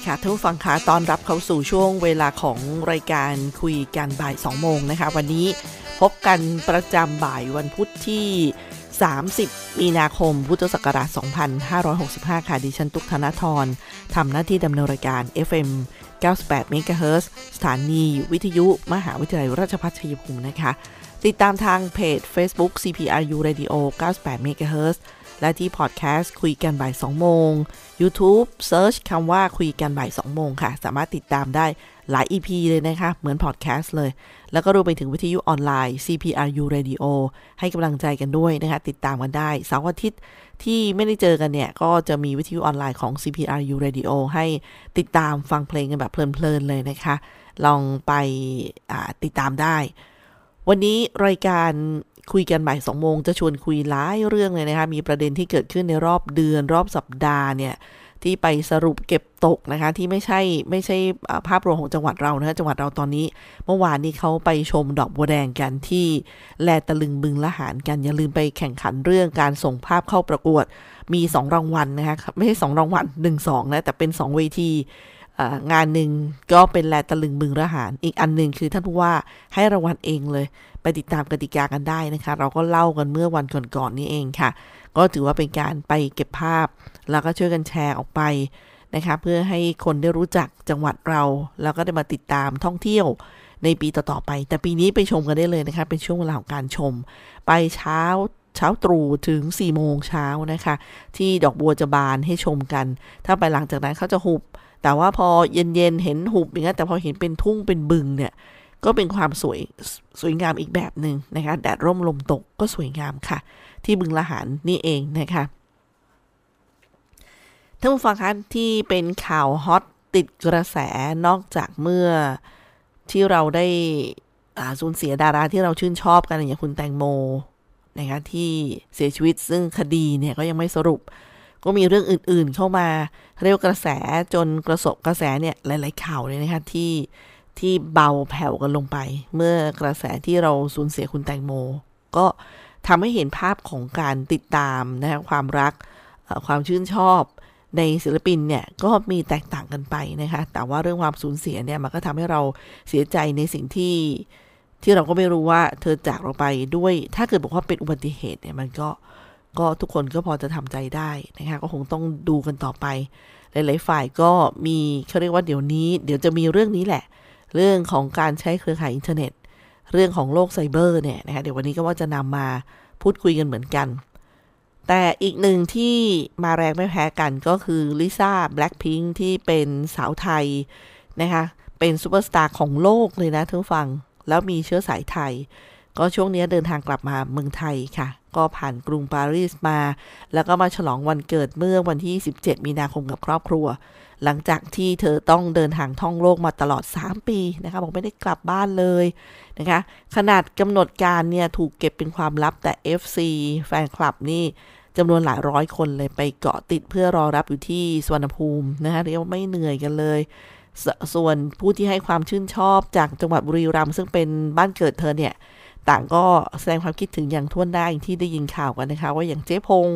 ดีค่ะท่านผู้ฟังคะต้อนรับเข้าสู่ช่วงเวลาของรายการคุยกันบ่าย 2 โมงนะคะ วันนี้พบกันประจำบ่ายวันพุธที่ 30 มีนาคม พุทธศักราช 2565 ค่ะ ดิฉันตุกธนทรทำหน้าที่ดำเนินรายการ FM 98 MHz สถานีวิทยุมหาวิทยาลัยราชภัฏชัยภูมินะคะ ติดตามทางเพจ Facebook CPRU Radio 98 MHz และที่พอดแคสต์คุยกันบ่าย 2 โมง YouTube Search คำว่าคุยกันบ่าย 2 โมงค่ะ สามารถติดตามได้หลาย EP เลยนะคะ เหมือนพอดแคสต์เลย แล้วก็รวมไปถึงวิทยุออนไลน์ CPRU Radio ให้กำลังใจกันด้วยนะคะ ติดตามกันได้เสาร์อาทิตย์ที่ไม่ได้เจอกันเนี่ย ก็จะมีวิทยุออนไลน์ของ CPRU Radio ให้ติดตามฟังเพลงกันแบบเพลินๆเลยนะคะ ลองไปติดตามได้ วันนี้รายการ คุยกันบ่ายสองโมงจะชวนคุยหลายเรื่องเลยนะคะ มีประเด็นที่เกิดขึ้นในรอบเดือนรอบสัปดาห์เนี่ยที่ไปสรุปเก็บตกนะคะ ที่ไม่ใช่ไม่ใช่ภาพรวมของจังหวัดเรานะคะจังหวัดเราตอนนี้ เมื่อวานนี้เขาไปชมดอกบัวแดงกันที่แลตะลึงบึงละหารกัน อย่าลืมไปแข่งขันเรื่องการส่งภาพเข้าประกวด มี 2 รางวัลนะคะไม่ใช่ 2 รางวัล1 2นะแต่เป็น 2 เวทีงานหนึ่งก็เป็นแลตะลึงบึงระหาร อีกอันหนึ่งคือท่านผู้ว่าให้รางวัลเองเลย ไปติดตามกติกากันได้นะคะ เราก็เล่ากันเมื่อวันก่อนๆนนี้เองค่ะ ก็ถือว่าเป็นการไปเก็บภาพ แล้วก็ช่วยกันแชร์ออกไปนะคะเพื่อให้คนได้รู้จักจังหวัดเรา แล้วก็ได้มาติดตามท่องเที่ยวในปีต่อๆไป แต่ปีนี้ไปชมกันได้เลยนะคะ เป็นช่วงเวลาของการชม ไปเช้าเช้าตรู่ถึง4โมงเช้านะคะ ที่ดอกบัวจะบานให้ชมกัน ถ้าไปหลังจากนั้นเขาจะหุบ แต่ว่าพอเย็นๆเห็นหุบอย่างนี้แต่พอเห็นเป็นทุ่งเป็นบึงเนี่ย ก็เป็นความสวยสวยงามอีกแบบหนึ่งนะคะแดดร่มลมตกก็สวยงามค่ะ ที่บึงละหารนี่เองนะคะท่านผู้ฟังคะที่เป็นข่าวฮอตติดกระแสนอกจากเมื่อที่เราได้สูญเสียดาราที่เราชื่นชอบกันอย่างคุณแตงโมนะคะที่เสียชีวิตซึ่งคดีเนี่ยก็ยังไม่สรุป ก็มีเรื่องอื่นๆเข้ามาเรียกกระแสจนกระสบกระแสเนี่ยหลาย ๆ ข่าวเลยนะคะที่ ที่เบาแผ่วกันลงไป เมื่อกระแสที่เราสูญเสียคุณแตงโม ก็ทำให้เห็นภาพของการติดตามนะคะความรักความชื่นชอบในศิลปินเนี่ยก็มีแตกต่างกันไปนะคะ แต่ว่าเรื่องความสูญเสียเนี่ยมันก็ทำให้เราเสียใจในสิ่งที่ที่เราก็ไม่รู้ว่าเธอจากเราไปด้วย ถ้าเกิดบอกว่าเป็นอุบัติเหตุเนี่ยมันก็ก็ทุกคนก็พอจะทำใจได้นะคะ ก็คงต้องดูกันต่อไป หลาย ๆ ฝ่ายก็มีเขาเรียกว่าเดี๋ยวนี้ เดี๋ยวจะมีเรื่องนี้แหละ เรื่องของการใช้เครือข่ายอินเทอร์เน็ต เรื่องของโลกไซเบอร์เนี่ยนะคะเดี๋ยววันนี้ก็ว่าจะนำมาพูดคุยกันเหมือนกัน แต่อีกหนึ่งที่มาแรงไม่แพ้กันก็คือลิซ่าแบล็คพิงที่เป็นสาวไทยนะคะเป็นซูเปอร์สตาร์ของโลกเลยนะทุกฟัง แล้วมีเชื้อสายไทย ก็ช่วงนี้เดินทางกลับมาเมืองไทยค่ะ ก็ผ่านกรุงปารีสมา แล้วก็มาฉลองวันเกิดเมื่อวันที่ 17 มีนาคมกับครอบครัว หลังจากที่เธอต้องเดินทางท่องโลกมาตลอด 3 ปีนะคะบอกไม่ได้กลับบ้านเลยนะคะ ขนาดกำหนดการเนี่ยถูกเก็บเป็นความลับแต่ FC แฟนคลับนี่จำนวนหลายร้อยคนเลยไปเกาะติดเพื่อรอรับอยู่ที่สวนภูมินะคะเรียกว่าไม่เหนื่อยกันเลยส่วนผู้ที่ให้ความชื่นชอบจากจังหวัดบุรีรัมย์ซึ่งเป็นบ้านเกิดเธอเนี่ย ต่างก็แสดงความคิดถึงอย่างท่วนได้ที่ได้ยินข่าวกันนะคะ ว่าอย่างเจ๊พง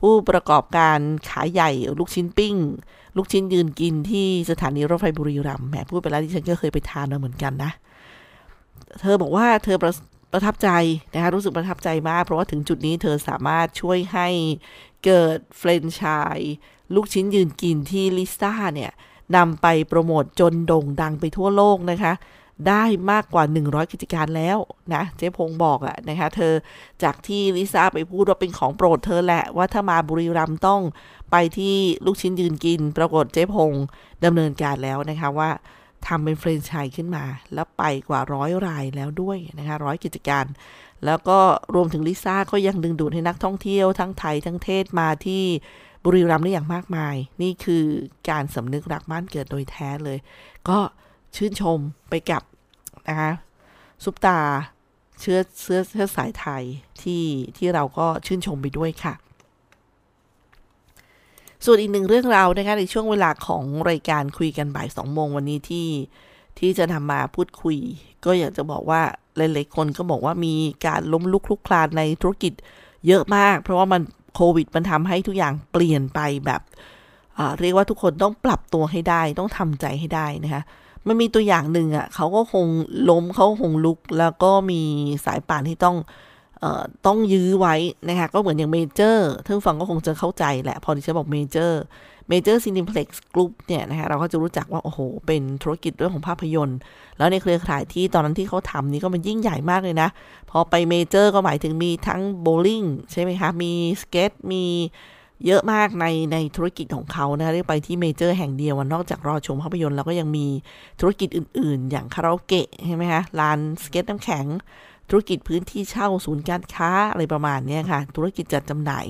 ผู้ประกอบการขายใหญ่ลูกชิ้นปิ้ง ลูกชิ้นยืนกินที่สถานีรถไฟบุรีรัมย์แหมพูดไปแล้วที่ฉันก็เคยไปทานมาเหมือนกันนะ เธอบอกว่าเธอประปประทับใจนะคะรู้สึกประทับใจมาก เพราะว่าถึงจุดนี้เธอสามารถช่วยให้เกิดเฟรนชายลูกชิ้นยืนกินที่ลิซ่าเนี่ยนำไปโปรโมทจนโด่งดังไปทั่วโลกนะคะ ได้มากกว่า 100 กิจการแล้วนะ เจ๊พงบอกอะนะคะเธอจากที่ลิซ่าไปพูดว่าเป็นของโปรดเธอแหละ ว่าถ้ามาบุรีรัมย์ต้องไปที่ลูกชิ้นยืนกิน ปรากฏเจ๊พงดำเนินการแล้วนะคะว่าทำเป็นเฟรนช์ชัยขึ้นมา แล้วไปกว่าร้อยรายแล้วด้วยนะคะร้อยกิจการ แล้วก็รวมถึงลิซ่าก็ยังดึงดูดให้นักท่องเที่ยวทั้งไทยทั้งเทศมาที่บุรีรัมย์ได้อย่างมากมาย นี่คือการสำนึกรักบ้านเกิดโดยแท้เลย ก็ ชื่นชมไปกับนะคะซุปตาเชื้อเชื้อเชื้อสายไทยที่ที่เราก็ชื่นชมไปด้วยค่ะ ส่วนอีกหนึ่งเรื่องราวนะคะในช่วงเวลาของรายการคุยกันบ่ายสองโมงวันนี้ที่ที่จะนำมาพูดคุย ก็อยากจะบอกว่าหลายๆคนก็บอกว่ามีการล้มลุกคลุกคลานในธุรกิจเยอะมาก เพราะว่ามันโควิดมันทำให้ทุกอย่างเปลี่ยนไปแบบเรียกว่าทุกคนต้องปรับตัวให้ได้ ต้องทำใจให้ได้นะคะ มันมีตัวอย่างหนึ่งอะ่ะเขาก็คงล้มเขาคงลุก แล้วก็มีสายป่านที่ต้องเอ่อต้องยื้อไว้นะคะก็เหมือนอย่างเมเจอร์ท่านผู้ฟังก็คงจะเข้าใจแหละ พอที่ฉันบอกเมเจอร์เมเจอร์ซีนิเพล็กซ์กรุ๊ปเนี่ยนะคะเราก็จะรู้จักว่า โอ้โห เป็นธุรกิจเรื่องของภาพยนตร์ แล้วในเครือข่ายที่ตอนนั้นที่เขาทำนี่ก็มันยิ่งใหญ่มากเลยนะ พอไปเมเจอร์ก็หมายถึงมีทั้งโบลิ่งใช่ไหมคะ มีสเก็ตมี เยอะมากในในธุรกิจของเขานะเรียกไปที่เมเจอร์แห่งเดียวนอกจากรอชมภาพยนตร์แล้วก็ยังมีธุรกิจอื่น ๆ อย่างคาราโอเกะใช่ไหมคะลานสเก็ตน้ำแข็ง ธุรกิจพื้นที่เช่าศูนย์การค้าอะไรประมาณนี้ค่ะ ธุรกิจจัดจำหน่าย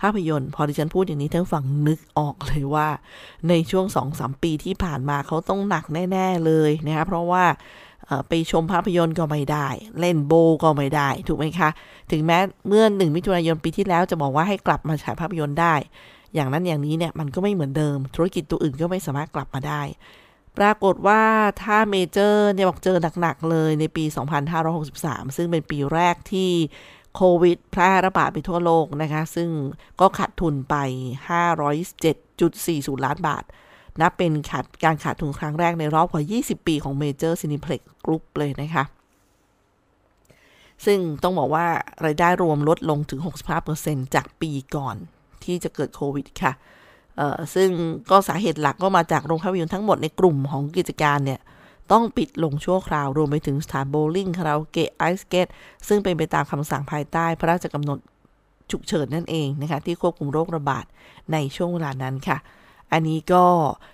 ภาพยนตร์พอดิฉันพูดอย่างนี้ท่านผู้ฟังนึกออกเลยว่า ในช่วงสองสามปีที่ผ่านมาเขาต้องหนักแน่ ๆเลยนะคะเพราะว่า ไปชมภาพยนตร์ก็ไม่ได้ เล่นโบก็ไม่ได้ ถูกไหมคะ ถึงแม้เมื่อหนึ่งมิถุนายนปีที่แล้วจะบอกว่าให้กลับมาฉายภาพยนตร์ได้ อย่างนั้นอย่างนี้เนี่ยมันก็ไม่เหมือนเดิม ธุรกิจตัวอื่นก็ไม่สามารถกลับมาได้ ปรากฏว่าถ้าเมเจอร์เนี่ยบอกเจอหนักๆเลยในปี 2563 ซึ่งเป็นปีแรกที่โควิดแพร่ระบาดไปทั่วโลกนะคะ ซึ่งก็ขาดทุนไป507.40 ล้านบาท นับเป็นขาดการขาดทุนครั้งแรกในรอบกว่า 20 ปีของ Major Cineplex Group เลยนะคะ ซึ่งต้องบอกว่ารายได้รวมลดลงถึง 65%จากปีก่อนที่จะเกิดโควิดค่ะซึ่งก็สาเหตุหลักก็มาจากโรงภาพยนตร์ทั้งหมดในกลุ่มของกิจการเนี่ย ต้องปิดลงชั่วคราว รวมไปถึงสถานโบลิ่งคาราโอเกะไอส์เกตซึ่งเป็นไปตามคำสั่งภายใต้พระราชกำหนดฉุกเฉินนั่นเองนะคะ ที่ควบคุมโรคระบาดในช่วงเวลานั้นค่ะ อันนี้ก็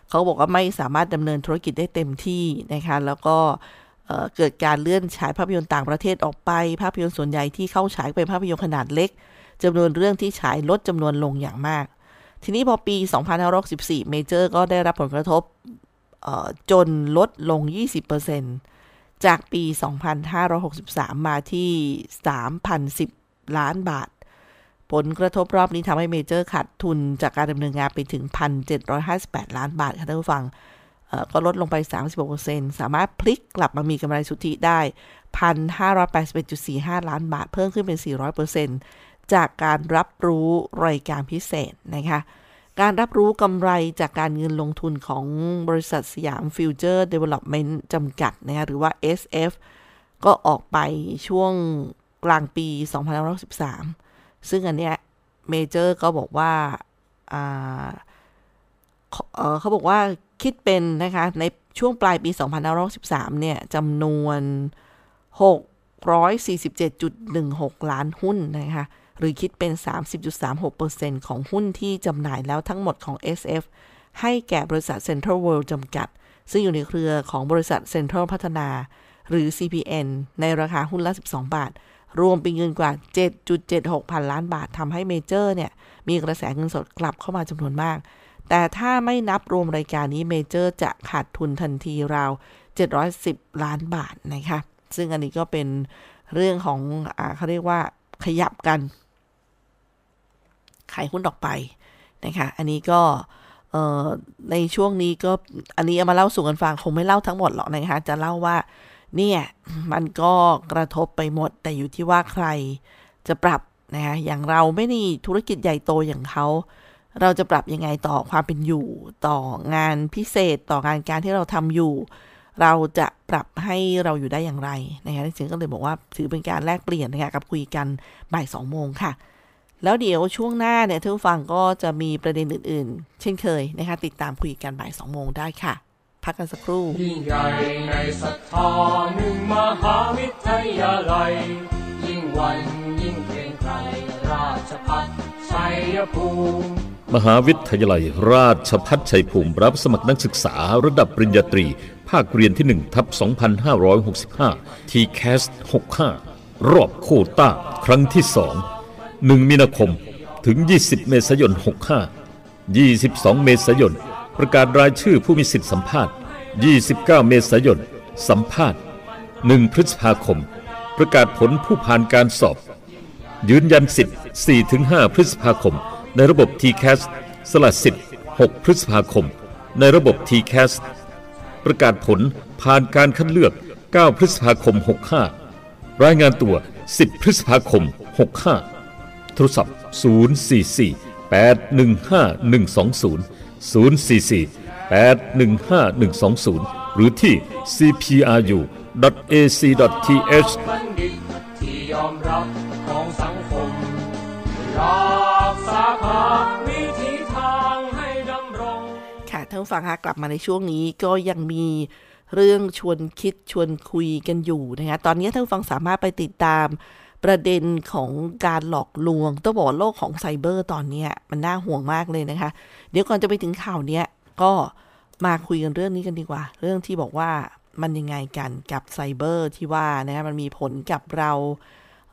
เขาบอกว่าไม่สามารถดำเนินธุรกิจได้เต็มที่นะคะ แล้วก็เกิดการเลื่อนฉายภาพยนตร์ต่างประเทศออกไป ภาพยนตร์ส่วนใหญ่ที่เข้าฉายเป็นภาพยนตร์ขนาดเล็กจำนวนเรื่องที่ฉายลดจำนวนลงอย่างมาก ทีนี้พอปี 2564 เมเจอร์ก็ได้รับผลกระทบจนลดลง 20%จากปี 2563 มาที่ 3,010 ล้านบาท ผลกระทบรอบนี้ทำให้เมเจอร์ขาดทุนจากการดำเนินงานไปถึง 1,758 ล้านบาทค่ะท่านผู้ฟังก็ลดลงไป 36%สามารถพลิกกลับมามีกำไรสุทธิได้ 1,581.45 ล้านบาทเพิ่มขึ้นเป็น 400%จากการรับรู้รายการพิเศษนะคะการรับรู้กำไรจากการเงินลงทุนของบริษัทสยามฟิวเจอร์เดเวล็อปเมนต์จำกัดนะคะหรือว่า SF ก็ออกไปช่วงกลางปี 2513 ซึ่งอันเนี้ยเมเจอร์ก็บอกว่าเขาบอกว่าคิดเป็นนะคะในช่วงปลายปี 2513 เนี่ยจำนวน 647.16 ล้านหุ้นนะคะ หรือคิดเป็น 30.36%ของหุ้นที่จำหน่ายแล้วทั้งหมดของ SF ให้แก่บริษัท Central World จำกัด ซึ่งอยู่ในเครือของบริษัท Central พัฒนา หรือ CPN ในราคาหุ้นละ 12 บาท รวมเป็นเงินกว่า 7.76 พันล้านบาททำให้เมเจอร์เนี่ย มีกระแสเงินสดกลับเข้ามาจำนวนมาก แต่ถ้าไม่นับรวมรายการนี้เมเจอร์จะขาดทุนทันทีราว 710 ล้านบาทนะคะ ซึ่งอันนี้ก็เป็นเรื่องของอเขาเรียกว่าขยับกัน ขายหุ้นออกไปนะคะ อันนี้ก็ในช่วงนี้ก็อันนี้เอามาเล่าสู่กันฟังคงไม่เล่าทั้งหมดหรอกนะคะ จะเล่าว่า เนี่ยมันก็กระทบไปหมด แต่อยู่ที่ว่าใครจะปรับนะคะอย่างเราไม่มีธุรกิจใหญ่โตอย่างเขาเราจะปรับยังไงต่อความเป็นอยู่ ต่องานพิเศษต่องานการที่เราทำอยู่ เราจะปรับให้เราอยู่ได้อย่างไรนะคะจริงก็เลยบอกว่าถือเป็นการแลกเปลี่ยนนะคะกับคุยกันบ่ายสองโมงค่ะ แล้วเดี๋ยวช่วงหน้าเนี่ยท่านฟังก็จะมีประเด็นอื่น ๆ เช่นเคยนะคะติดตามคุยกันบ่ายสองโมงได้ค่ะ พักกันสักครู่ ยิ่งใหญ่ในศรัทธาหนึ่งมหาวิทยาลัย ยิ่งวันยิ่งเกรงไกรราชพัฒชัยภูมิมหาวิทยาลัยราชพัฒชัยภูมิรับสมัครนักศึกษาระดับปริญญาตรี ภาคเรียนที่1ทับ2565 t c a s 65 รอบโคต้า ครั้งที่ 2 1 มีนาคม ถึง 20 เมษายน 65 22 เมษายน ประกาศรายชื่อผู้มีสิทธิสัมภาษณ์ 29 เมษายน สัมภาษณ์ 1 พฤษภาคม ประกาศผลผู้ผ่านการสอบ ยืนยันสิทธิ์ 4-5 พฤษภาคม ในระบบ t c a s สสละสิทธิ์ 6 พฤษภาคม ในระบบ t c a s ประกาศผลผ่านการคัดเลือก 9 พฤษภาคม 65 รายงานตัว 10 พฤษภาคม 65 โทรศัพท์ 044 815 120 044 815 120 หรือที่ cpru.ac.th ที่ยอมรับของสังคมรักษาภาวิธีทางให้ดำรงค่ะท่านฟังคะกลับมาในช่วงนี้ก็ยังมีเรื่องชวนคิดชวนคุยกันอยู่นะคะตอนนี้ท่านฟังสามารถไปติดตาม ประเด็นของการหลอกลวงต้องบอกโลกของไซเบอร์ตอนนี้มันน่าห่วงมากเลยนะคะ เดี๋ยวก่อนจะไปถึงข่าวนี้ก็มาคุยกันเรื่องนี้กันดีกว่า เรื่องที่บอกว่ามันยังไงกันกับไซเบอร์ที่ว่านะมันมีผลกับเรา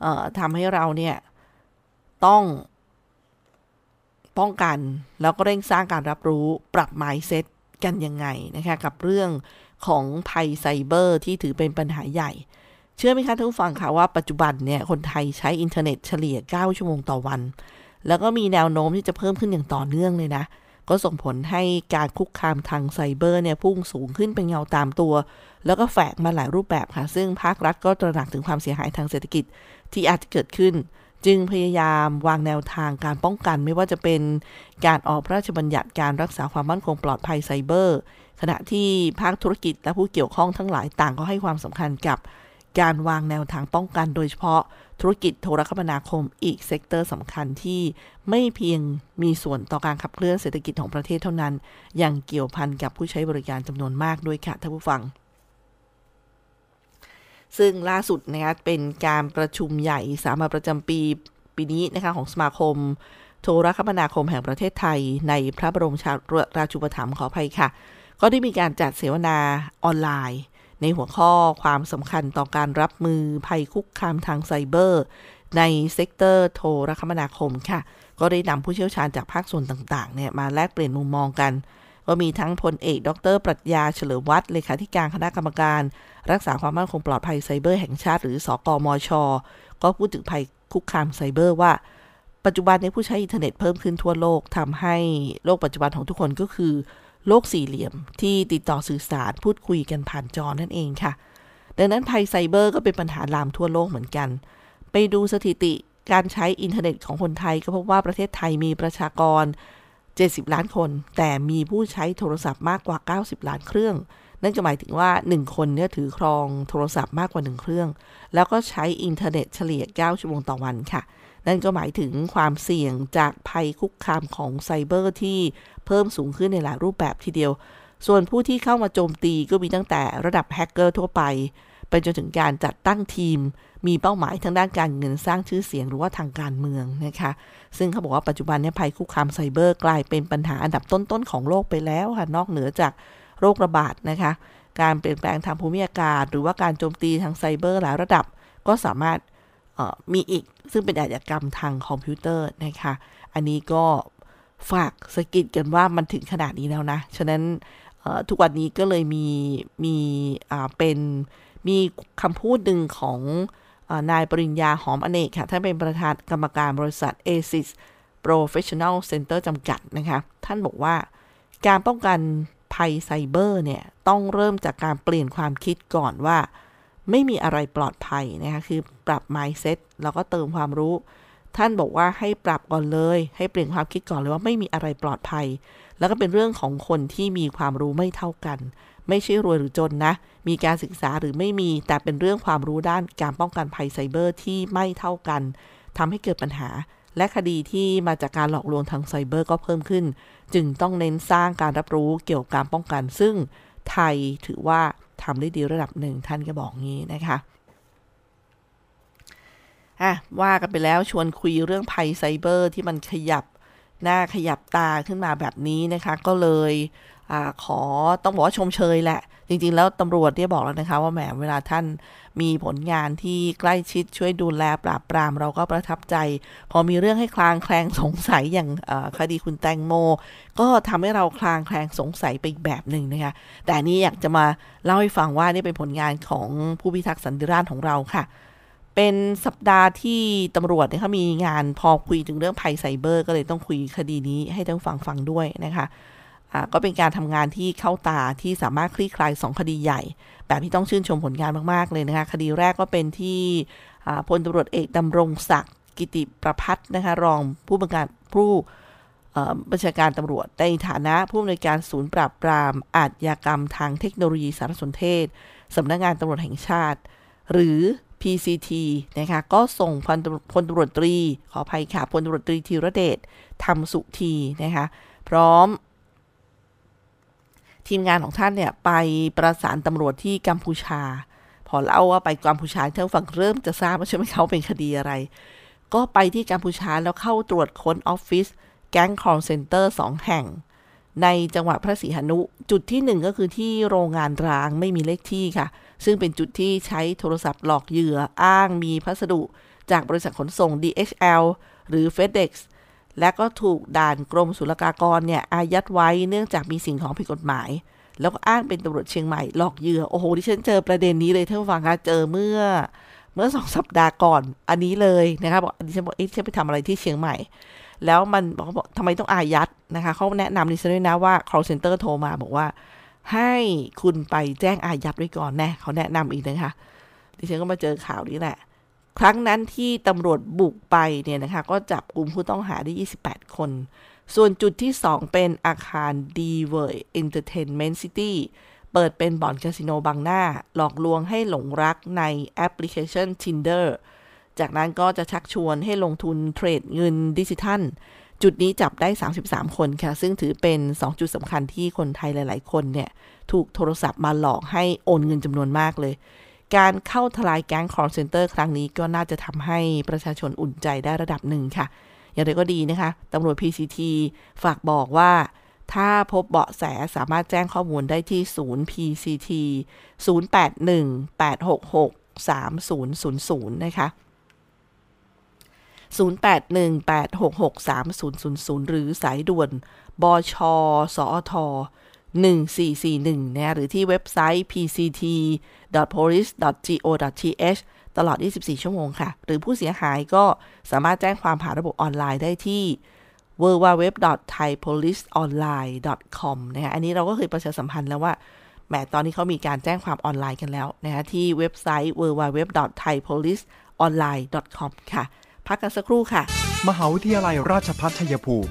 เอ่อทำให้เราเนี่ยต้องป้องกันแล้วก็เร่งสร้างการรับรู้ปรับ mindset กันยังไงนะคะกับเรื่องของภัยไซเบอร์ที่ถือเป็นปัญหาใหญ่ เชื่อไหมคะท่านผู้ฟังคะว่าปัจจุบันเนี่ยคนไทยใช้อินเทอร์เน็ตเฉลี่ย 9 ชั่วโมงต่อวัน แล้วก็มีแนวโน้มที่จะเพิ่มขึ้นอย่างต่อเนื่องเลยนะ ก็ส่งผลให้การคุกคามทางไซเบอร์เนี่ยพุ่งสูงขึ้นเป็นเงาตามตัว แล้วก็แฝงมาหลายรูปแบบค่ะ ซึ่งภาครัฐก็ตระหนักถึงความเสียหายทางเศรษฐกิจที่อาจจะเกิดขึ้น จึงพยายามวางแนวทางการป้องกัน ไม่ว่าจะเป็นการออกพระราชบัญญัติการรักษาความมั่นคงปลอดภัยไซเบอร์ ขณะที่ภาคธุรกิจและผู้เกี่ยวข้องทั้งหลายต่างก็ให้ความสำคัญกับ การวางแนวทางป้องกันโดยเฉพาะธุรกิจโทรคมนาคมอีก sector สำคัญที่ไม่เพียงมีส่วนต่อการขับเคลื่อนเศรษฐกิจของประเทศเท่านั้น ยังเกี่ยวพันกับผู้ใช้บริการจำนวนมากด้วยค่ะท่านผู้ฟัง ซึ่งล่าสุดนะคะเป็นการประชุมใหญ่สามัญประจำปีปีนี้นะคะของสมาคม โทรคมนาคมแห่งประเทศไทย ในพระบรมราชูปถัมภ์ขออภัยค่ะ ก็ได้มีการจัดเสวนาออนไลน์ ในหัวข้อความสำคัญต่อการรับมือภัยคุกคามทางไซเบอร์ ใน sector โทรคมนาคมค่ะ ก็ได้นำผู้เชี่ยวชาญจากภาคส่วนต่างๆเนี่ยมาแลกเปลี่ยนมุมมองกัน ก็มีทั้งพลเอก ดร ปรัชญาเฉลิมวัฒน์เลขาธิการคณะกรรมการ รักษาความมั่นคงปลอดภัยไซเบอร์แห่งชาติหรือสอกอมชก็พูดถึงภัยคุกคามไซเบอร์ว่าปัจจุบันในผู้ใช้อินเทอร์เน็ตเพิ่มขึ้นทั่วโลกทำให้โลกปัจจุบันของทุกคนก็คือ โลกสี่เหลี่ยมที่ติดต่อสื่อสารพูดคุยกันผ่านจอนั่นเองค่ะ ดังนั้นภัยไซเบอร์ก็เป็นปัญหาลามทั่วโลกเหมือนกัน ไปดูสถิติการใช้อินเทอร์เน็ตของคนไทยก็พบว่าประเทศไทยมีประชากร 70 ล้านคน แต่มีผู้ใช้โทรศัพท์มากกว่า 90 ล้านเครื่อง นั่นก็หมายถึงว่า 1 คนเนี่ยถือครองโทรศัพท์มากกว่า 1 เครื่อง แล้วก็ใช้อินเทอร์เน็ตเฉลี่ย 9 ชั่วโมงต่อวันค่ะ นั่นก็หมายถึงความเสี่ยงจากภัยคุกคามของไซเบอร์ที่เพิ่มสูงขึ้นในหลายรูปแบบทีเดียว ส่วนผู้ที่เข้ามาโจมตีก็มีตั้งแต่ระดับแฮกเกอร์ทั่วไปไปจนถึงการจัดตั้งทีม มีเป้าหมายทางด้านการเงินสร้างชื่อเสียงหรือว่าทางการเมืองนะคะ ซึ่งเขาบอกว่าปัจจุบันนี้ภัยคุกคามไซเบอร์กลายเป็นปัญหาอันดับต้นๆของโลกไปแล้วค่ะ นอกเหนือจากโรคระบาดนะคะ การเปลี่ยนแปลงทางภูมิอากาศ หรือว่าการโจมตีทางไซเบอร์หลายระดับ ก็สามารถ มีอีกซึ่งเป็นอาชญากรรมทางคอมพิวเตอร์นะคะ อันนี้ก็ฝากสกิดกันว่ามันถึงขนาดนี้แล้วนะ ฉะนั้นทุกวันนี้ก็เลยมีมีเป็นมีคำพูดหนึ่งของนายปริญญาหอมอเนกค่ะท่านเป็นประธานกรรมการบริษัท ASIS Professional Center จำกัดนะคะ ท่านบอกว่าการป้องกันภัยไซเบอร์เนี่ย ต้องเริ่มจากการเปลี่ยนความคิดก่อนว่า ไม่มีอะไรปลอดภัยนะคะ คือปรับ mindset แล้วก็เติมความรู้ ท่านบอกว่าให้ปรับก่อนเลย ให้เปลี่ยนความคิดก่อนเลยว่าไม่มีอะไรปลอดภัย แล้วก็เป็นเรื่องของคนที่มีความรู้ไม่เท่ากัน ไม่ใช่รวยหรือจนนะ มีการศึกษาหรือไม่มี แต่เป็นเรื่องความรู้ด้านการป้องกันภัยไซเบอร์ที่ไม่เท่ากันทำให้เกิดปัญหา และคดีที่มาจากการหลอกลวงทางไซเบอร์ก็เพิ่มขึ้น จึงต้องเน้นสร้างการรับรู้เกี่ยวกับการป้องกัน ซึ่ง ไทยถือว่าทำได้ดีระดับหนึ่งท่านก็บอกงี้นะคะอะว่ากันไปแล้วชวนคุยเรื่องภัยไซเบอร์ที่มันขยับหน้าขยับตาขึ้นมาแบบนี้นะคะ ก็เลยอขอต้องบอกว่าชมเชยแหละ จริง ๆ แล้วตำรวจเนี่ยบอกแล้วนะคะ ว่าแหมเวลาท่านมีผลงานที่ใกล้ชิดช่วยดูแลปราบปราม เราก็ประทับใจ พอมีเรื่องให้คลางแคลงสงสัยอย่างคดีคุณแตงโม ก็ทำให้เราคลางแคลงสงสัยไปอีกแบบหนึ่งนะคะ แต่นี้อยากจะมาเล่าให้ฟังว่านี่เป็นผลงานของผู้พิทักษ์สันติราษฎร์ของเราค่ะเป็นสัปดาห์ที่ตำรวจเนี่ยเขามีงานพอคุยถึงเรื่องภัยไซเบอร์ ก็เลยต้องคุยคดีนี้ให้ทั้งฟังฟังด้วยนะคะ ก็เป็นการทำงานที่เข้าตาที่สามารถคลี่คลาย 2 คดีใหญ่ แบบที่ต้องชื่นชมผลงานมาก ๆ เลยนะคะคดีแรกก็เป็นที่พลตำรวจเอกดำรงศักดิ์กิติประพัฒนะคะรองผู้บัญชาการผู้บัญชาการตำรวจในฐานะผู้อำนวยการศูนย์ปราบปรามอาชญากรรมทางเทคโนโลยีสารสนเทศสำนักงงานตำรวจแห่งชาติ หรือ PCT นะคะก็ส่งพลพลตำรวจตรี ขออภัยค่ะพลตำรวจตรีธีรเดชธรรมสุธีร์นะคะพร้อม ทีมงานของท่านเนี่ยไปประสานตำรวจที่กัมพูชา พอเล่าว่าไปกัมพูชาท่านผู้ฟังเริ่มจะทราบว่าใช่ไหมเขาเป็นคดีอะไร ก็ไปที่กัมพูชาแล้วเข้าตรวจค้นออฟฟิศแก๊งคอลเซ็นเตอร์สองแห่ง ในจังหวัดพระศรีหนุ จุดที่หนึ่งก็คือที่โรงงานร้างไม่มีเลขที่ค่ะ ซึ่งเป็นจุดที่ใช้โทรศัพท์หลอกเหยื่ออ้างมีพัสดุ จากบริษัทขนส่ง DHL หรือ FedEx และก็ถูกด่านกรมศุลกากรเนี่ยอายัดไว้เนื่องจากมีสิ่งของผิดกฎหมาย แล้วก็อ้างเป็นตำรวจเชียงใหม่หลอกเหยื่อโอ้โหดิฉันเจอประเด็นนี้เลยท่านฟังคะเจอเมื่อเมื่อสองสัปดาห์ก่อนอันนี้เลยนะคะบอกดิฉันบอกเอ๊ะฉันไปทำอะไรที่เชียงใหม่ แล้วมันบอกเขาบอกทำไมต้องอายัดนะคะเขาแนะนำดิฉันด้วยนะว่า call center โทรมาบอกว่า ให้คุณไปแจ้งอายัดไว้ก่อนแน่เขาแนะนำอีกนะคะดิฉันก็มาเจอข่าวนี้แหละ ครั้งนั้นที่ตำรวจบุกไปเนี่ยนะคะ ก็จับกลุ่มผู้ต้องหาได้ 28 คน ส่วนจุดที่ 2 เป็นอาคาร d w o r Entertainment City เปิดเป็นบ่อนคาสิโนบางหน้า หลอกลวงให้หลงรักในแอปพลิเคชัน Tinder จากนั้นก็จะชักชวนให้ลงทุนเทรดเงินดิจิทัล จุดนี้จับได้ 33 คนค่ะ ซึ่งถือเป็น 2 จุดสำคัญที่คนไทยหลาย ๆ คนเนี่ย ถูกโทรศัพท์มาหลอกให้โอนเงินจำนวนมากเลย การเข้าทลายแก๊งคอร์เซนเตอร์ครั้งนี้ก็น่าจะทำให้ประชาชนอุ่นใจได้ระดับหนึ่งค่ะ อย่างไรก็ดีนะคะตำรวจ PCT ฝากบอกว่า ถ้าพบเบาะแสสามารถแจ้งข้อมูลได้ที่ศูนย์ PCT 0818663000 นะคะ 0818663000 หรือสายด่วน บช สอท 1441นะหรือที่เว็บไซต์ pct.police.go.th ตลอด 24 ชั่วโมงค่ะ หรือผู้เสียหายก็สามารถแจ้งความผ่านระบบออนไลน์ได้ที่ www.thaipoliceonline.com นะคะอันนี้เราก็เคยประชาสัมพันธ์แล้วว่าแหมตอนนี้เขามีการแจ้งความออนไลน์กันแล้วนะคะที่เว็บไซต์ www.thaipoliceonline.com ค่ะ พักกันสักครู่ค่ะ มหาวิทยาลัยราชภัฏชัยภูมิ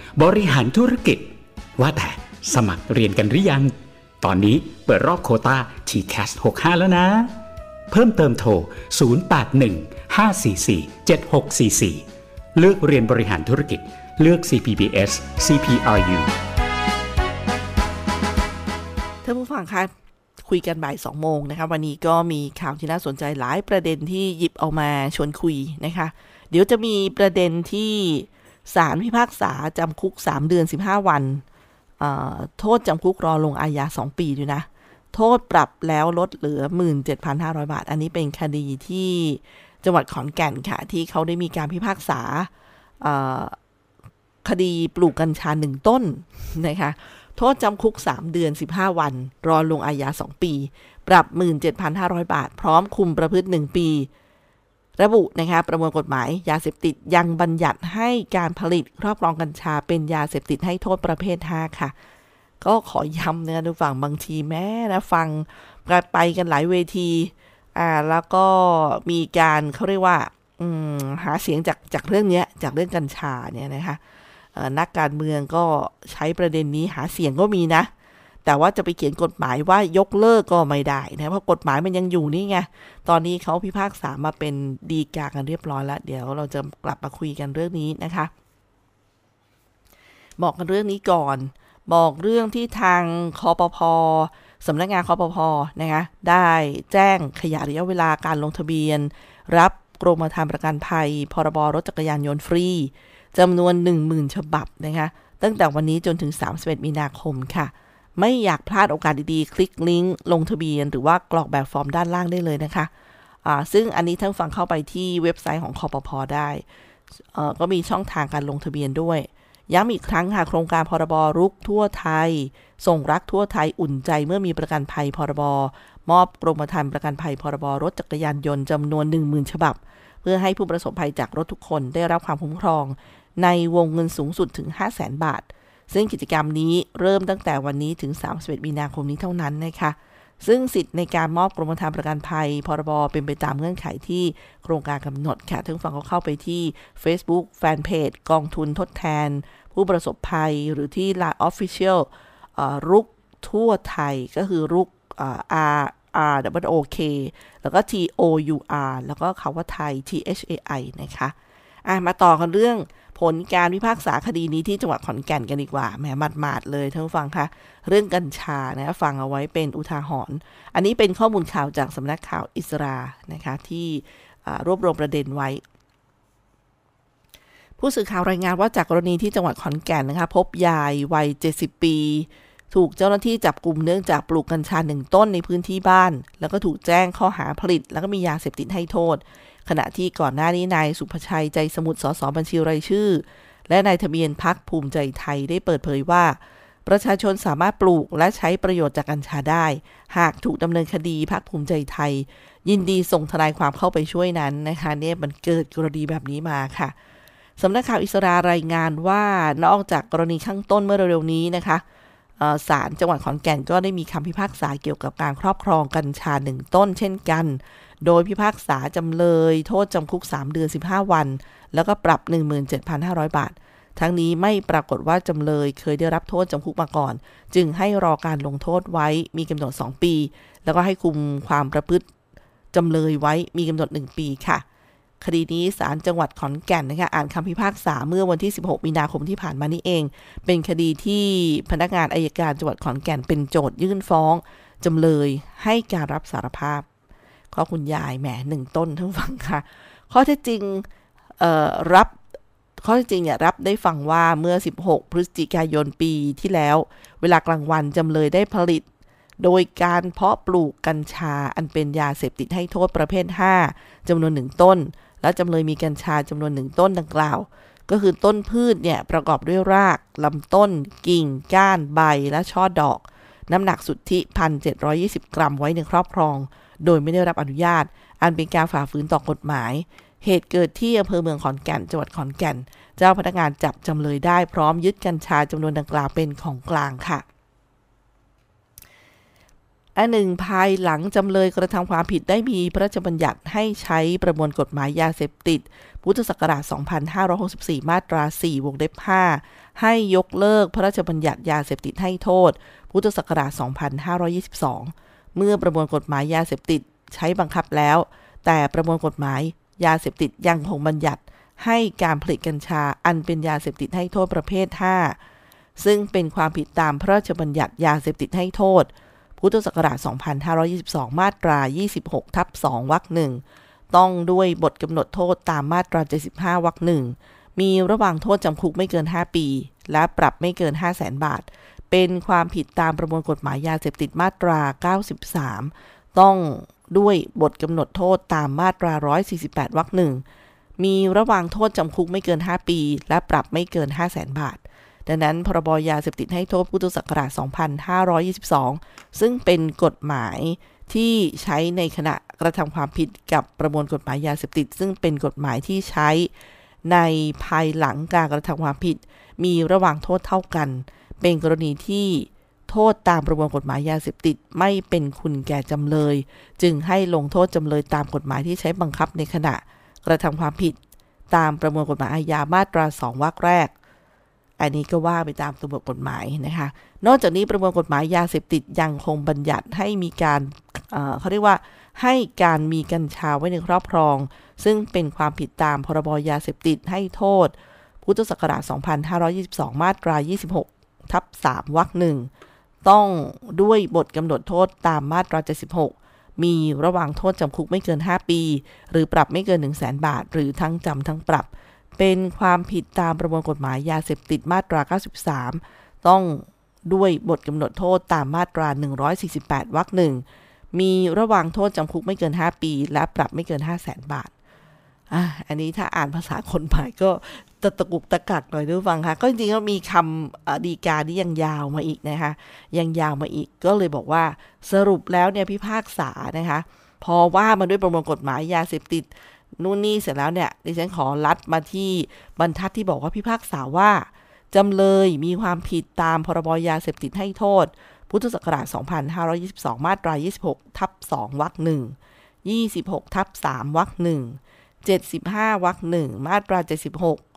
บริหารธุรกิจ ว่าแต่สมัครเรียนกันหรือยัง ตอนนี้เปิดรอบโคตา TCAS 65 แล้วนะ เพิ่มเติมโทร 081 544 7644 เลือกเรียนบริหารธุรกิจ เลือก CPBS CPRU ท่านผู้ฟังคะคุยกันบ่ายสองโมงนะคะวันนี้ก็มีข่าวที่น่าสนใจหลายประเด็นที่หยิบเอามาชวนคุยนะคะ เดี๋ยวจะมีประเด็นที่ ศาลพิพากษาจำคุก 3 เดือน 15 วัน โทษจำคุกรอลงอาญา 2 ปีด้วยนะ โทษปรับแล้วลดเหลือ 17,500 บาท อันนี้เป็นคดีที่จังหวัดขอนแก่นค่ะ ที่เขาได้มีการพิพากษาคดีปลูกกัญชาหนึ่งต้นนะคะ โทษจำคุก 3 เดือน 15 วัน รอลงอาญา 2 ปี ปรับ 17,500 บาท พร้อมคุมประพฤติ 1 ปี ระบุนะคะประมวลกฎหมายยาเสพติดยังบัญญัติให้การผลิตครอบครองกัญชาเป็นยาเสพติดให้โทษประเภท5ค่ะ ก็ขอย้ำนะทุกฝั่งบางทีแม้นะฟังไปกันหลายเวทีอ่าแล้วก็มีการเขาเรียกว่าหาเสียงจากจากเรื่องนี้จากเรื่องกัญชาเนี่ยนะคะนักการเมืองก็ใช้ประเด็นนี้หาเสียงก็มีนะ แต่ว่าจะไปเขียนกฎหมายว่ายกเลิกก็ไม่ได้นะเพราะกฎหมายมันยังอยู่นี่ไง ตอนนี้เขาพิพากษามาเป็นดีกากันเรียบร้อยแล้ว เดี๋ยวเราจะกลับมาคุยกันเรื่องนี้นะคะบอกกันเรื่องนี้ก่อน บอกเรื่องที่ทางคอปพอสำนักงานคอปพอนะคะได้แจ้งขยายระยะเวลาการลงทะเบียน รับกรมธรรม์ประกันภัย พรบรถจักรยานยนต์ฟรีจำนวน 10,000 ฉบับนะคะตั้งแต่วันนี้จนถึง 31 มีนาคมค่ะ ไม่อยากพลาดโอกาสดีๆ คลิกลิงก์ลงทะเบียน หรือว่ากรอกแบบฟอร์มด้านล่างได้เลยนะคะะซึ่งอันนี้ท่านฟังเข้าไปที่เว็บไซต์ของคอปพอได้ ก็มีช่องทางการลงทะเบียนด้วย ย้ำอีกครั้งค่ะโครงการพรบรุกทั่วไทย ส่งรักทั่วไทยอุ่นใจเมื่อมีประกันภัยพรบ มอบกรมธรรม์ประกันภัยพรบรถจักรยานยนต์จำนวน 10,000 ฉบับ เพื่อให้ผู้ประสบภัยจากรถทุกคนได้รับความคุ้มครอง ในวงเงินสูงสุดถึง 5 0 0แสนบาท ซึ่งกิจกรรมนี้เริ่มตั้งแต่วันนี้ถึง 31 มีนาคมนี้เท่านั้นนะคะ ซึ่งสิทธิ์ในการมอบกรมธรรม์ประกันภัย พรบ เป็นไปตามเงื่อนไขที่โครงการกำหนดค่ะทั้งฝั่งเขาเข้าไปที่ Facebook Fanpage กองทุนทดแทน ผู้ประสบภัยหรือที่ Line Official รุกทั่วไทยก็คือรุก R R W O K แล้วก็ T O U R แล้วก็คาว่าไทย T H A I นะคะ อะมาต่อกันเรื่องผลการพิพากษาคดีนี้ที่จังหวัดขอนแก่นกันดีกว่าแหมหมาดๆเลยท่านผู้ฟังคะเรื่องกัญชานะฟังเอาไว้เป็นอุทาหรณ์อันนี้เป็นข้อมูลข่าวจากสำนักข่าวอิสรานะคะที่รวบรวมประเด็นไว้ ผู้สื่อข่าวรายงานว่าจากกรณีที่จังหวัดขอนแก่นนะคะพบยายวัย 70 ปี ถูกเจ้าหน้าที่จับกลุ่มเนื่องจากปลูกกัญชาหนึ่งต้นในพื้นที่บ้าน แล้วก็ถูกแจ้งข้อหาผลิต แล้วก็มียาเสพติดให้โทษ ขณะที่ก่อนหน้านี้นายสุภชัยใจสมุทรสสบัญชีรายชื่อ และนายทะเบียนพักภูมิใจไทยได้เปิดเผยว่า ประชาชนสามารถปลูกและใช้ประโยชน์จากกัญชาได้ หากถูกดำเนินคดีพักภูมิใจไทย ยินดีส่งทนายความเข้าไปช่วยนั้นนะคะเนี่ยมันเกิดกรณีแบบนี้มาค่ะสำนักข่าวอิสรารายงานว่านอกจากกรณีข้างต้นเมื่อเร็วๆนี้นะคะศาลจังหวัดขอนแก่นก็ได้มีคำพิพากษาเกี่ยวกับการครอบครองกัญชาหนึ่งต้นเช่นกัน โดยพิพากษาจำเลย โทษจำคุก 3 เดือน 15 วัน แล้วก็ปรับ 17,500 บาท ทั้งนี้ไม่ปรากฏว่าจำเลยเคยได้รับโทษจำคุกมาก่อน จึงให้รอการลงโทษไว้มีกำหนด 2 ปี แล้วก็ให้คุมความประพฤติจำเลยไว้มีกำหนด 1 ปีค่ะ คดีนี้ศาลจังหวัดขอนแก่นนะคะอ่านคำพิพากษาเมื่อวันที่ 16 มีนาคมที่ผ่านมานี้เอง เป็นคดีที่พนักงานอายการจังหวัดขอนแก่นเป็นโจทยื่นฟ้องจำเลยให้การรับสารภาพ ข้อคุณยายแหมหนึ่งต้นทั้งฟังค่ะ ข้อเท็จจริงรับข้อเท็จจริงเนี่ยรับได้ฟังว่าเมื่อ 16 พฤศจิกายนปีที่แล้ว เวลากลางวันจำเลยได้ผลิต โดยการเพาะปลูกกัญชาอันเป็นยาเสพติดให้โทษประเภท 5จำนวนหนึ่งต้น และจำเลยมีกัญชาจำนวนหนึ่งต้นดังกล่าว ก็คือต้นพืชเนี่ยประกอบด้วยรากลำต้น กิ่ง ก้านใบและช่อดอก น้ำหนักสุทธิ 1,720 กรัมไว้ในครอบครอง โดยไม่ได้รับอนุญาต อันเป็นการฝ่าฝืนต่อกฎหมาย เหตุเกิดที่อำเภอเมืองขอนแก่นจังหวัดขอนแก่น เจ้าพนักงานจับจำเลยได้พร้อมยึดกัญชาจำนวนดังกล่าวเป็นของกลางค่ะอันหนึ่งภายหลังจำเลยกระทำความผิดได้มีพระราชบัญญัติให้ใช้ประมวลกฎหมายยาเสพติด พุทธศักราช 2564 มาตรา 4 วงเล็บ 5 ให้ยกเลิกพระราชบัญญัติยาเสพติดให้โทษ พุทธศักราช 2522 เมื่อประมวลกฎหมายยาเสพติดใช้บังคับแล้ว แต่ประมวลกฎหมายยาเสพติดยังคงบัญญัติ ให้การผลิตกัญชาอันเป็นยาเสพติดให้โทษประเภท 5 ซึ่งเป็นความผิดตามพระราชบัญญัติยาเสพติดให้โทษ พุทธศักราช 2522 มาตรา 26 ทับ 2 วรรคหนึ่งต้องด้วยบทกำหนดโทษตามมาตรา 75 วรรคหนึ่งมีระหว่างโทษจำคุกไม่เกิน 5 ปี และปรับไม่เกิน 5 0 0แสนบาท เป็นความผิดตามประมวลกฎหมายยาเสพติดมาตรา 93 ต้องด้วยบทกำหนดโทษตามมาตรา 148 วรรคหนึ่ง มีระหว่างโทษจำคุกไม่เกิน 5 ปี และปรับไม่เกิน 5 0 0แสนบาท ดังนั้น พรบยาเสพติดให้โทษพุทธศักราช 2522 ซึ่งเป็นกฎหมายที่ใช้ในขณะกระทำความผิดกับประมวลกฎหมายยาเสพติด ซึ่งเป็นกฎหมายที่ใช้ในภายหลังการกระทำความผิด มีระหว่างโทษเท่ากัน เป็นกรณีที่โทษตามประมวลกฎหมายยาเสพติดไม่เป็นคุณแก่จำเลย จึงให้ลงโทษจำเลยตามกฎหมายที่ใช้บังคับในขณะกระทำความผิด ตามประมวลกฎหมายอาญามาตราสองวรรคแรก อันนี้ก็ว่าไปตามตัวบทกฎหมายนะคะ นอกจากนี้ประมวลกฎหมายยาเสพติดยังคงบัญญัติให้มีการเขาเรียกว่าให้การมีกัญชาไว้ในครอบครอง ซึ่งเป็นความผิดตามพรบยาเสพติดให้โทษ พุทธศักราช 2522 มาตรา 26 ทับ3วรรคหนึ่งต้องด้วยบทกำหนดโทษตามมาตรา 76 มีระหว่างโทษจำคุกไม่เกิน 5 ปี หรือปรับไม่เกิน 1 0 0 0 0แบาท หรือทั้งจำทั้งปรับ เป็นความผิดตามประมวลกฎหมายยาเสพติดมาตรา 93 ต้องด้วยบทกำหนดโทษตามมาตรา 148 วรรคหนึ่งมีระหว่างโทษจำคุกไม่เกิน 5 ปี และปรับไม่เกิน 5 0 0แสนบาทอะอันนี้ถ้าอ่านภาษาคนภายก็ ตะตะกุกตะกักหน่อยด้วยฟังค่ะ ก็จริงๆก็มีคำดีกาที่ยังยาวมาอีกนะคะ ยังยาวมาอีก ก็เลยบอกว่าสรุปแล้วเนี่ยพิพากษานะคะ พอว่ามาด้วยประมวลกฎหมายยาเสพติดนู่นนี่เสร็จแล้วเนี่ยดิฉันขอรัดมาที่บรรทัดที่บอกว่าพิพากษาว่า จำเลยมีความผิดตามพรบยาเสพติดให้โทษ พุทธศักราช 2522 มาตรา 26 ทับ 2 วรรคหนึ่ง26 ทับ 3 วรรคหนึ่ง75 วรรคหนึ่งมาตรา 76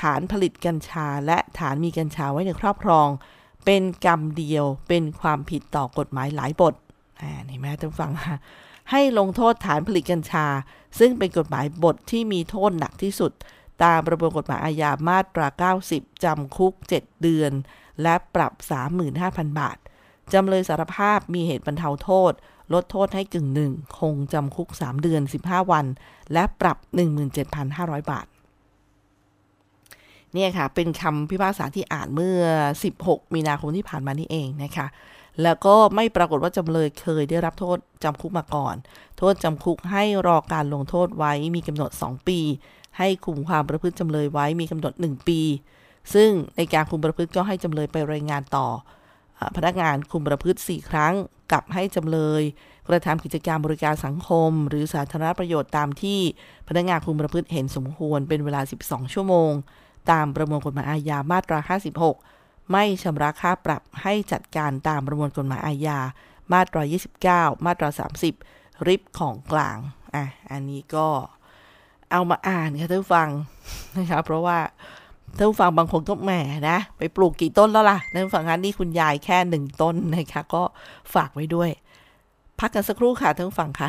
ฐานผลิตกัญชาและฐานมีกัญชาไว้ในครอบครอง เป็นกรรมเดียวเป็นความผิดต่อกฎหมายหลายบทอ่านี่แม่ต้องฟังค่ะให้ลงโทษฐานผลิตกัญชา ซึ่งเป็นกฎหมายบทที่มีโทษหนักที่สุด ตามประมวลกฎหมายอาญามาตรา 90 จำคุก 7 เดือน และปรับ 35,000 บาท จำเลยสารภาพมีเหตุบรรเทาโทษ ลดโทษให้กึ่งหนึ่ง คงจำคุก 3 เดือน 15 วัน และปรับ 17,500 บาท เนี่ยค่ะ เป็นคำพิพากษาที่อ่านเมื่อ 16 มีนาคมที่ผ่านมานี่เองนะคะ แล้วก็ไม่ปรากฏว่าจำเลยเคยได้รับโทษจำคุกมาก่อน โทษจำคุกให้รอการลงโทษไว้มีกำหนด 2 ปี ให้คุมความประพฤติจำเลยไว้มีกำหนด 1 ปี ซึ่งในการคุมประพฤติก็ให้จำเลยไปรายงานต่อ พนักงานคุมประพฤติ 4 ครั้งกับให้จำเลยกระทำกิจการบริการสังคม หรือสาธารณประโยชน์ตามที่พนักงานคุมประพฤติเห็นสมควรเป็นเวลา 12 ชั่วโมง ตามประมวลกฎหมายอาญามาตรา 56 ไม่ชำระค่าปรับให้จัดการตามประมวลกฎหมายอาญามาตรา 29 มาตรา 30 ริบของกลาง อะ อันนี้ก็เอามาอ่านค่ะท่านฟังนะคะเพราะว่าท่านฟังบางคนก็แหมนะ ไปปลูกกี่ต้นแล้วล่ะท่านฟังงานนี่คุณยายแค่หนึ่งต้นนะคะก็ฝากไว้ด้วย พักกันสักครู่ค่ะท่านฟังค่ะ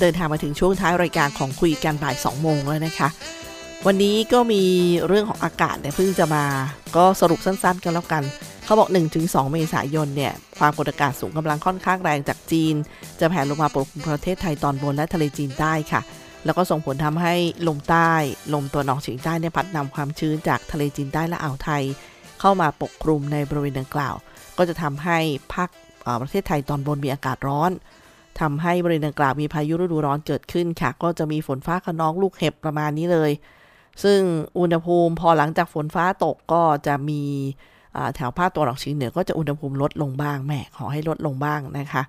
เดินทางมาถึงช่วงท้ายรายการของคุยกันบ่าย2โมงแล้วนะคะ วันนี้ก็มีเรื่องของอากาศเนี่ยเพิ่งจะมาก็สรุปสั้นๆ กันแล้วกัน เขาบอก 1-2 เมษายนเนี่ยความกดอากาศสูงกำลังค่อนข้างแรงจากจีน จะแผ่ลงมาปกคลุมประเทศไทยตอนบนและทะเลจีนใต้ค่ะ แล้วก็ส่งผลทำให้ลมใต้ ลมตัวหนองเฉียงใต้เนี่ยพัดนำความชื้นจากทะเลจีนใต้และอ่าวไทย เข้ามาปกคลุมในบริเวณดังกล่าว ก็จะทำให้ภาคประเทศไทยตอนบนมีอากาศร้อน ทำให้บริเวณดังกล่าวมีพายุฤดูร้อนเกิดขึ้นค่ะ ก็จะมีฝนฟ้าขนองลูกเห็บประมาณนี้เลย ซึ่งอุณหภูมิพอหลังจากฝนฟ้าตกก็จะมีแถวภาคตัวหลอกเฉียงเหนือก็จะอุณหภูมิลดลงบ้างแม่ขอให้ลดลงบ้างนะคะ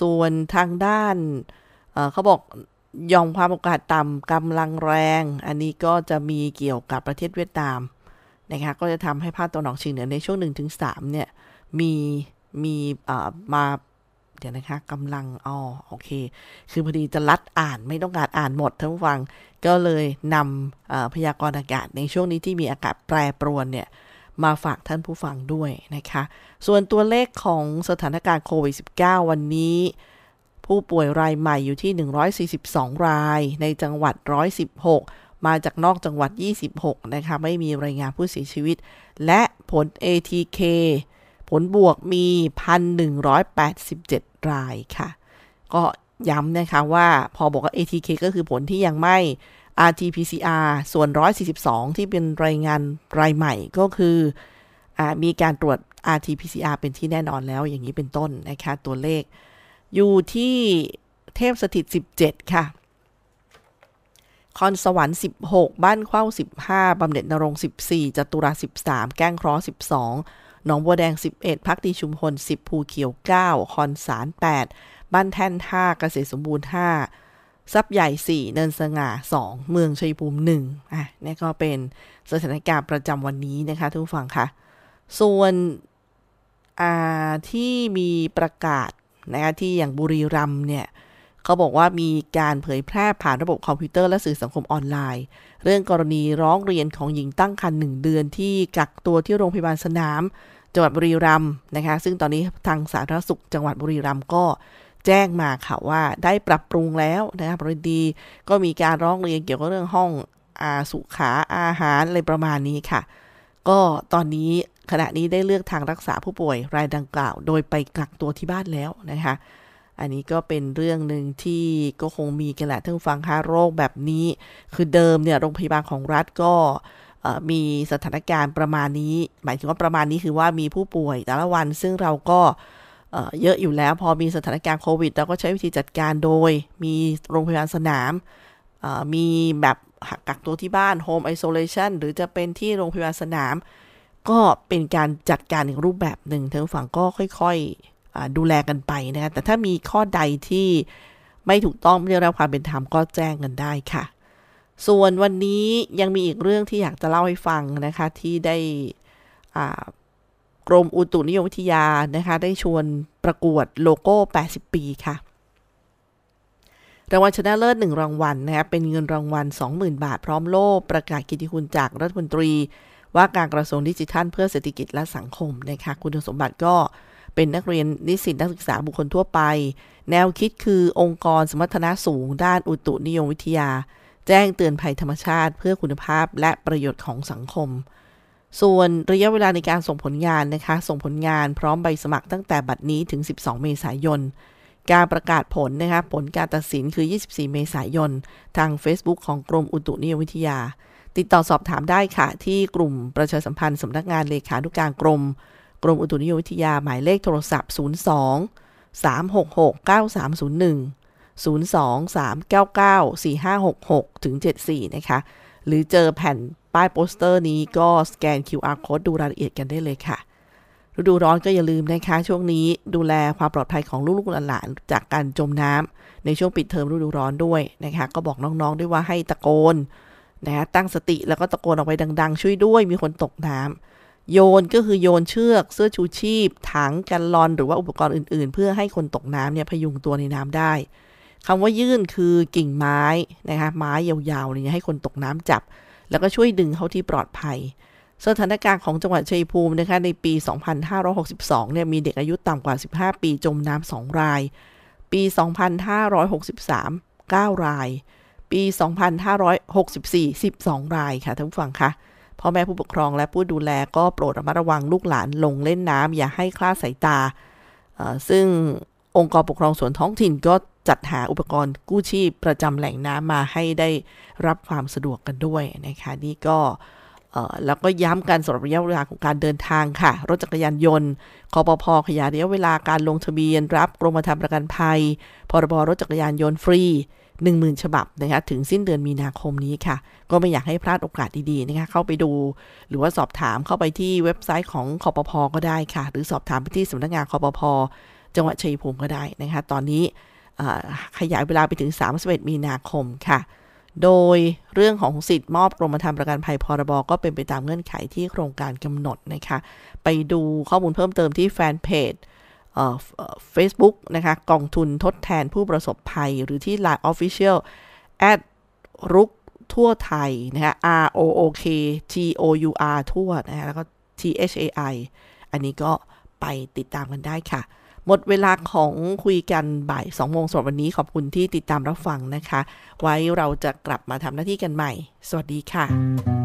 ส่วนทางด้านเขาบอกยอมความโอกาสต่ำกำลังแรง อันนี้ก็จะมีเกี่ยวกับประเทศเวียดนามนะคะก็จะทำให้ภาคตัวหนองเฉียงเหนือในช่วง 1-3เนี่ยมีมีมา เดี๋ยวนะคะกำลังอ๋อโอเค คือพอดีจะลัดอ่านไม่ต้องการอ่านหมดทั้งฟัง ก็เลยนำพยากรณ์อากาศในช่วงนี้ที่มีอากาศแปรปรวนเนี่ยมาฝากท่านผู้ฟังด้วยนะคะ ส่วนตัวเลขของสถานการณ์โควิด -19 วันนี้ ผู้ป่วยรายใหม่อยู่ที่ 142 รายในจังหวัด 116 มาจากนอกจังหวัด 26 นะคะ ไม่มีรายงานผู้เสียชีวิต และผล ATK ผลบวกมี 1,187 รายค่ะ ก็ย้ำนะคะว่าพอบอกว่า ATK ก็คือผลที่ยังไม่ RT-PCR ส่วน 142 ที่เป็นรายงานรายใหม่ก็คืออมีการตรวจ RT-PCR เป็นที่แน่นอนแล้วอย่างนี้เป็นต้นนะคะ ตัวเลข อยู่ที่เทพสถิต 17 ค่ะ คอนสวรรค์ 16 บ้านเข้า 15บำเหน็จนรง 14จตุรา 13 แก้งครอ12 หนองบัวแดง 11 พักดีชุมพล 10 ภูเขียว 9 คอนสาร 8 บ้านแท่น 5 เกษตรสมบูรณ์5ซับใหญ่ 4 เนินสง่า 2 เมืองชัยภูมิ 1 อะนี่ก็เป็นสถานการณ์ประจำวันนี้นะคะทุกฝั่งค่ะ ส่วนที่มีประกาศนะคะที่อย่างบุรีรัมเนี่ย เขาบอกว่ามีการเผยแพร่ผ่านระบบคอมพิวเตอร์และสื่อสังคมออนไลน์ เรื่องกรณีร้องเรียนของหญิงตั้งครรภ์หนึ่งเดือนที่กักตัวที่โรงพยาบาลสนามจังหวัดบุรีรัมย์นะคะ ซึ่งตอนนี้ทางสาธารณสุขจังหวัดบุรีรัมย์ก็แจ้งมาค่ะว่าได้ปรับปรุงแล้วนะคะบริดีก็มีการร้องเรียนเกี่ยวกับเรื่องห้องอาสุขาอาหารอะไรประมาณนี้ค่ะ ก็ตอนนี้ขณะนี้ได้เลือกทางรักษาผู้ป่วยรายดังกล่าว โดยไปกักตัวที่บ้านแล้วนะคะ อันนี้ก็เป็นเรื่องหนึ่งที่ก็คงมีกันแหละทั้งฟังค่าโรคแบบนี้ คือเดิมเนี่ยโรงพยาบาลของรัฐก็มีสถานการณ์ประมาณนี้ หมายถึงว่าประมาณนี้คือว่ามีผู้ป่วยแต่ละวันซึ่งเราก็เยอะอยู่แล้วพอมีสถานการณ์โควิดเราก็ใช้วิธีจัดการโดย มีโรงพยาบาลสนามมีแบบกักตัวที่บ้าน Home Isolation หรือจะเป็นที่โรงพยาบาลสนาม ก็เป็นการจัดการอีกรูปแบบหนึ่งทางฝั่งก็ค่อย ๆ ดูแลกันไปนะคะแต่ถ้ามีข้อใดที่ไม่ถูกต้องไม่ได้รับความเป็นธรรมก็แจ้งกันได้ค่ะ ส่วนวันนี้ยังมีอีกเรื่องที่อยากจะเล่าให้ฟังนะคะที่ได้กรมอุตุนิยมวิทยานะคะได้ชวนประกวดโลโก้ 80 ปีค่ะรางวัลชนะเลิศหนึ่งรางวัลนะคะเป็นเงินรางวัล 20,000 บาท พร้อมโล่ประกาศกิติคุณจากรัฐมนตรี ว่าการกระทรวงดิจิทัลเพื่อเศรษฐกิจและสังคมนะคะคุณสมบัติก็ เป็นนักเรียนนิสิตนักศึกษาบุคคลทั่วไป แนวคิดคือองค์กรสมรรถนะสูงด้านอุตุนิยมวิทยา แจ้งเตือนภัยธรรมชาติเพื่อคุณภาพและประโยชน์ของสังคม ส่วนระยะเวลาในการส่งผลงานนะคะ ส่งผลงานพร้อมใบสมัครตั้งแต่บัดนี้ถึง 12 เมษายนการประกาศผลนะคะผลการตัดสินคือ 24 เมษายน ทาง Facebook ของกรมอุตุนิยมวิทยา ติดต่อสอบถามได้ค่ะ ที่กลุ่มประชาสัมพันธ์สำนักงานเลขานุการกรม กรมอุตุนิยมวิทยาหมายเลขโทรศัพท์ 02 366 9301 023994566ถึง74 นะคะ หรือเจอแผ่นป้ายโปสเตอร์นี้ก็สแกน QR code ดูรายละเอียดกันได้เลยค่ะ ฤดูร้อนก็อย่าลืมนะคะ ช่วงนี้ดูแลความปลอดภัยของลูกๆหลานๆจากการจมน้ำในช่วงปิดเทอมฤดูร้อนด้วยนะคะ ก็บอกน้องๆด้วยว่าให้ตะโกนนะตั้งสติแล้วก็ตะโกนออกไปดัง ๆ ช่วยด้วยมีคนตกน้ำ โยนก็คือโยนเชือก เสื้อชูชีพ ถังกันลอนหรือว่าอุปกรณ์อื่นๆ เพื่อให้คนตกน้ำเนี่ยพยุงตัวในน้ำได้คำว่ายื่นคือกิ่งไม้นะคะไม้ยาวๆเนี่ยให้คนตกน้ำจับ แล้วก็ช่วยดึงเขาที่ปลอดภัย สถานการณ์ของจังหวัดชัยภูมินะคะในปี 2562 เนี่ยมีเด็กอายุต่ำกว่า 15 ปีจมน้ำสองราย ปี 2563 9 ราย ปี 2564 12 รายค่ะท่านผู้ฟังคะ พ่อแม่ผู้ปกครองและผู้ดูแลก็โปรดระมัดระวังลูกหลานลงเล่นน้ำอย่าให้คลาดสายตา ซึ่งองค์กรปกครองส่วนท้องถิ่นก็จัดหาอุปกรณ์กู้ชีพประจำแหล่งน้ำมาให้ได้รับความสะดวกกันด้วยนะคะนี่ก็แล้วก็ย้ำการสำหรับระยะเวลาของการเดินทางค่ะ รถจักรยานยนต์คอปพขยายระยะเวลาการลงทะเบียนรับกรมธรรม์ประกันภัยพรบรถจักรยานยนต์ฟรี 10,000 ฉบับนะคะถึงสิ้นเดือนมีนาคมนี้ค่ะ ก็ไม่อยากให้พลาดโอกาสดีๆนะคะเข้าไปดู หรือว่าสอบถามเข้าไปที่เว็บไซต์ของคอปพก็ได้ค่ะ หรือสอบถามไปที่สำนักงานคอปพจังหวัดชัยภูมิก็ได้นะคะ ตอนนี้ขยายเวลาไปถึง 31 มีนาคมค่ะ โดยเรื่องของสิทธิ์มอบกรมธรรม์ประกันภัยพรบก็เป็นไปตามเงื่อนไขที่โครงการกำหนดนะคะ ไปดูข้อมูลเพิ่มเติมที่แฟนเพจ เฟซบุ๊กนะคะกองทุนทดแทนผู้ประสบภัย หรือที่ Line Official at รุกทั่วไทยนะคะ R O O K T O U R ทั่วนะคะแล้วก็ T H A I อันนี้ก็ไปติดตามกันได้ค่ะ หมดเวลาของคุยกันบ่าย2โมงสำหรับวันนี้ขอบคุณที่ติดตามรับฟังนะคะ ไว้เราจะกลับมาทำหน้าที่กันใหม่ สวัสดีค่ะ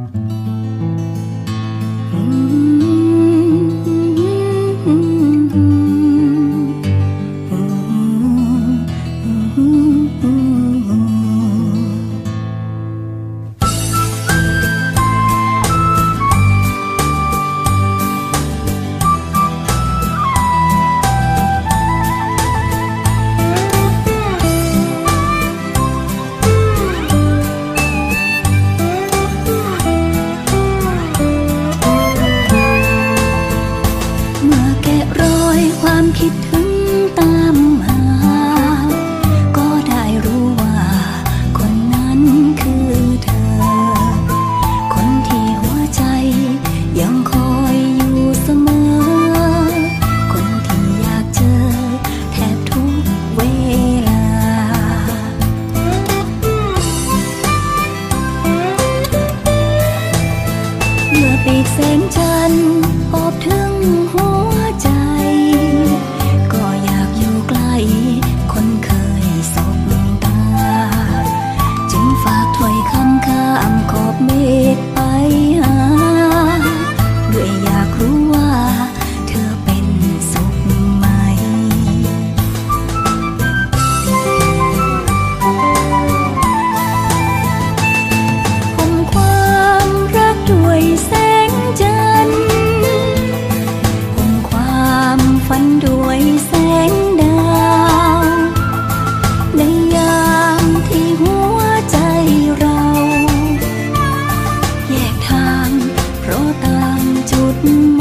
giấc mơ